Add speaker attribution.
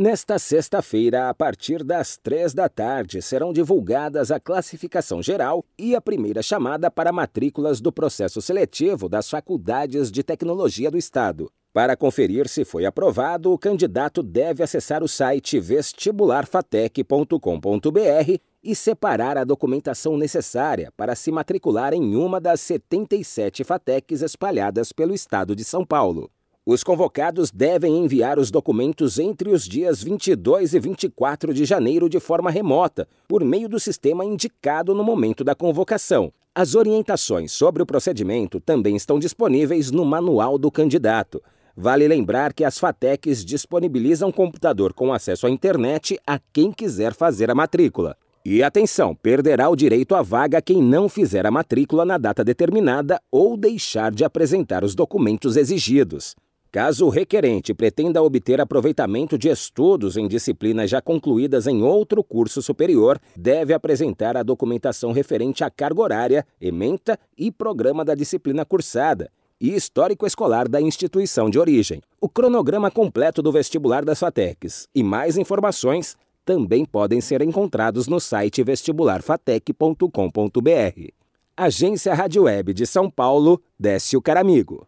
Speaker 1: Nesta sexta-feira, a partir das três da tarde, serão divulgadas a classificação geral e a primeira chamada para matrículas do processo seletivo das faculdades de tecnologia do Estado. Para conferir se foi aprovado, o candidato deve acessar o site vestibularfatec.com.br e separar a documentação necessária para se matricular em uma das 77 FATECs espalhadas pelo estado de São Paulo. Os convocados devem enviar os documentos entre os dias 22 e 24 de janeiro de forma remota, por meio do sistema indicado no momento da convocação. As orientações sobre o procedimento também estão disponíveis no Manual do Candidato. Vale lembrar que as FATECs disponibilizam computador com acesso à internet a quem quiser fazer a matrícula. E atenção, perderá o direito à vaga quem não fizer a matrícula na data determinada ou deixar de apresentar os documentos exigidos. Caso o requerente pretenda obter aproveitamento de estudos em disciplinas já concluídas em outro curso superior, deve apresentar a documentação referente à carga horária, ementa e programa da disciplina cursada e histórico escolar da instituição de origem. O cronograma completo do vestibular das FATECs e mais informações também podem ser encontrados no site vestibularfatec.com.br. Agência Rádio Web de São Paulo, Décio Caramigo.